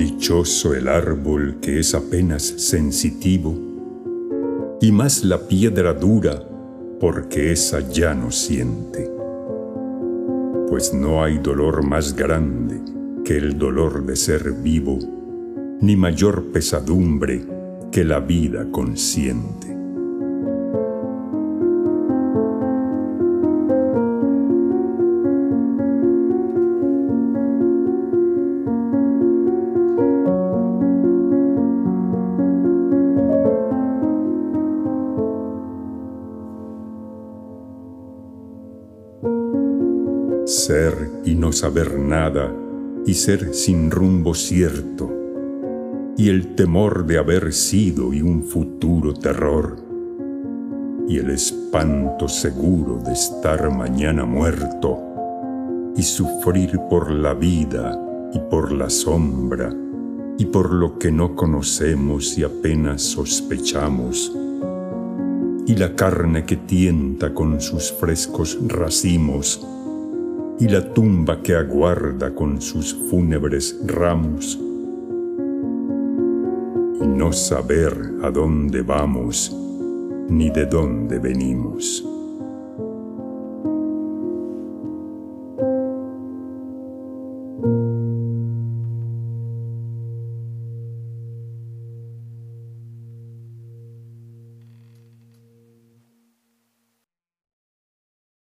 Dichoso el árbol que es apenas sensitivo, y más la piedra dura, porque esa ya no siente. Pues no hay dolor más grande que el dolor de ser vivo, ni mayor pesadumbre que la vida consciente. Ser y no saber nada, y ser sin rumbo cierto, y el temor de haber sido y un futuro terror, y el espanto seguro de estar mañana muerto, y sufrir por la vida y por la sombra, y por lo que no conocemos y apenas sospechamos, y la carne que tienta con sus frescos racimos, y la tumba que aguarda con sus fúnebres ramos, y no saber a dónde vamos ni de dónde venimos.